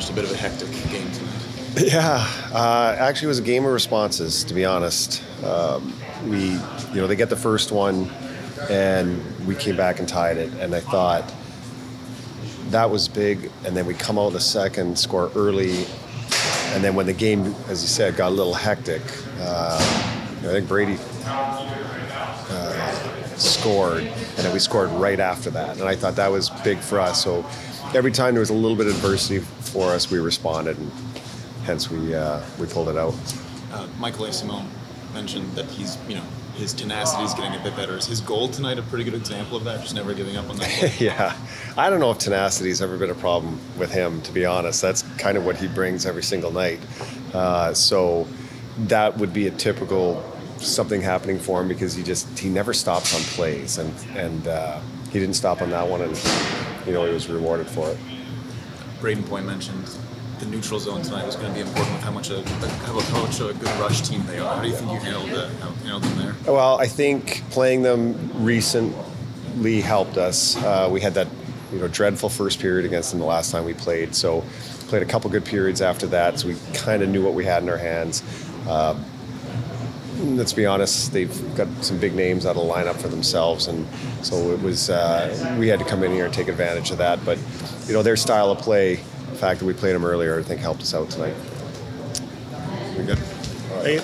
managed a bit of a hectic game tonight. Yeah, uh, actually, it was a game of responses. To be honest, um, we, you know, they get the first one, and we came back and tied it. And I thought that was big. And then we come out the second, score early, and then when the game, as you said, got a little hectic, uh, I think Brady uh, scored, and then we scored right after that. And I thought that was big for us. So every time there was a little bit of adversity for us, we responded, and hence we uh, we pulled it out. Uh, Michael Eyssimont mentioned that he's, you know, his tenacity is getting a bit better. Is his goal tonight a pretty good example of that? Just never giving up on that. yeah, I don't know if tenacity's ever been a problem with him. To be honest, that's kind of what he brings every single night. Uh, so that would be a typical something happening for him because he just he never stops on plays, and and uh, he didn't stop on that one, and you know he was rewarded for it. Brayden Point mentioned the neutral zone tonight was going to be important with how much a how, how much a good rush team they are. How do you think you handled that? How, handled them there? Well, I think playing them recently helped us. Uh, we had that you know dreadful first period against them the last time we played, so played a couple good periods after that, so we kind of knew what we had in our hands. Uh, let's be honest, they've got some big names out of the lineup for themselves, and so it was uh, we had to come in here and take advantage of that. But you know their style of play, the fact that we played them earlier, I think helped us out tonight. You're good. Hey,